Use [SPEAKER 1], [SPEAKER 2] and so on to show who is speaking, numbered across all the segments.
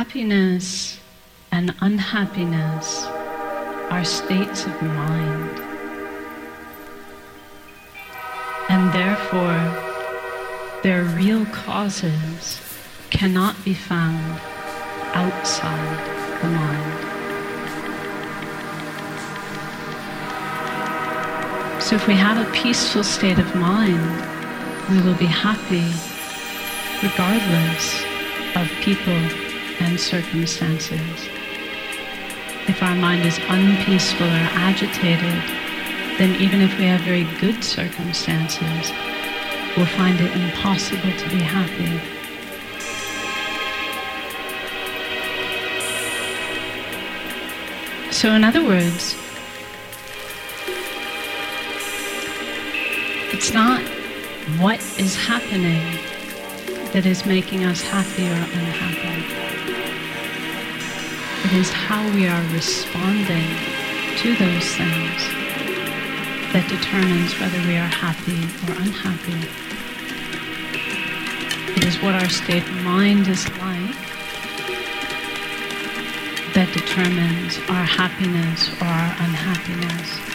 [SPEAKER 1] Happiness and unhappiness are states of mind. And therefore, their real causes cannot be found outside the mind. So if we have a peaceful state of mind, we will be happy regardless of people and circumstances. If our mind is unpeaceful or agitated, then even if we have very good circumstances, we'll find it impossible to be happy. So, in other words, it's not what is happening that is making us happy or unhappy. Is how we are responding to those things that determines whether we are happy or unhappy. It is what our state of mind is like that determines our happiness or our unhappiness.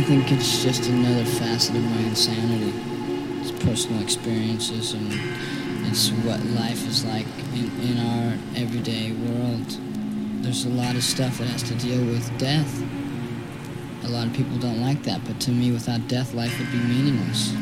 [SPEAKER 2] Just another facet of my insanity. It's personal experiences and it's what life is like in, in our everyday world. There's a lot of stuff that has to deal with death. A lot of people don't like that, but to me, without death, life would be meaningless.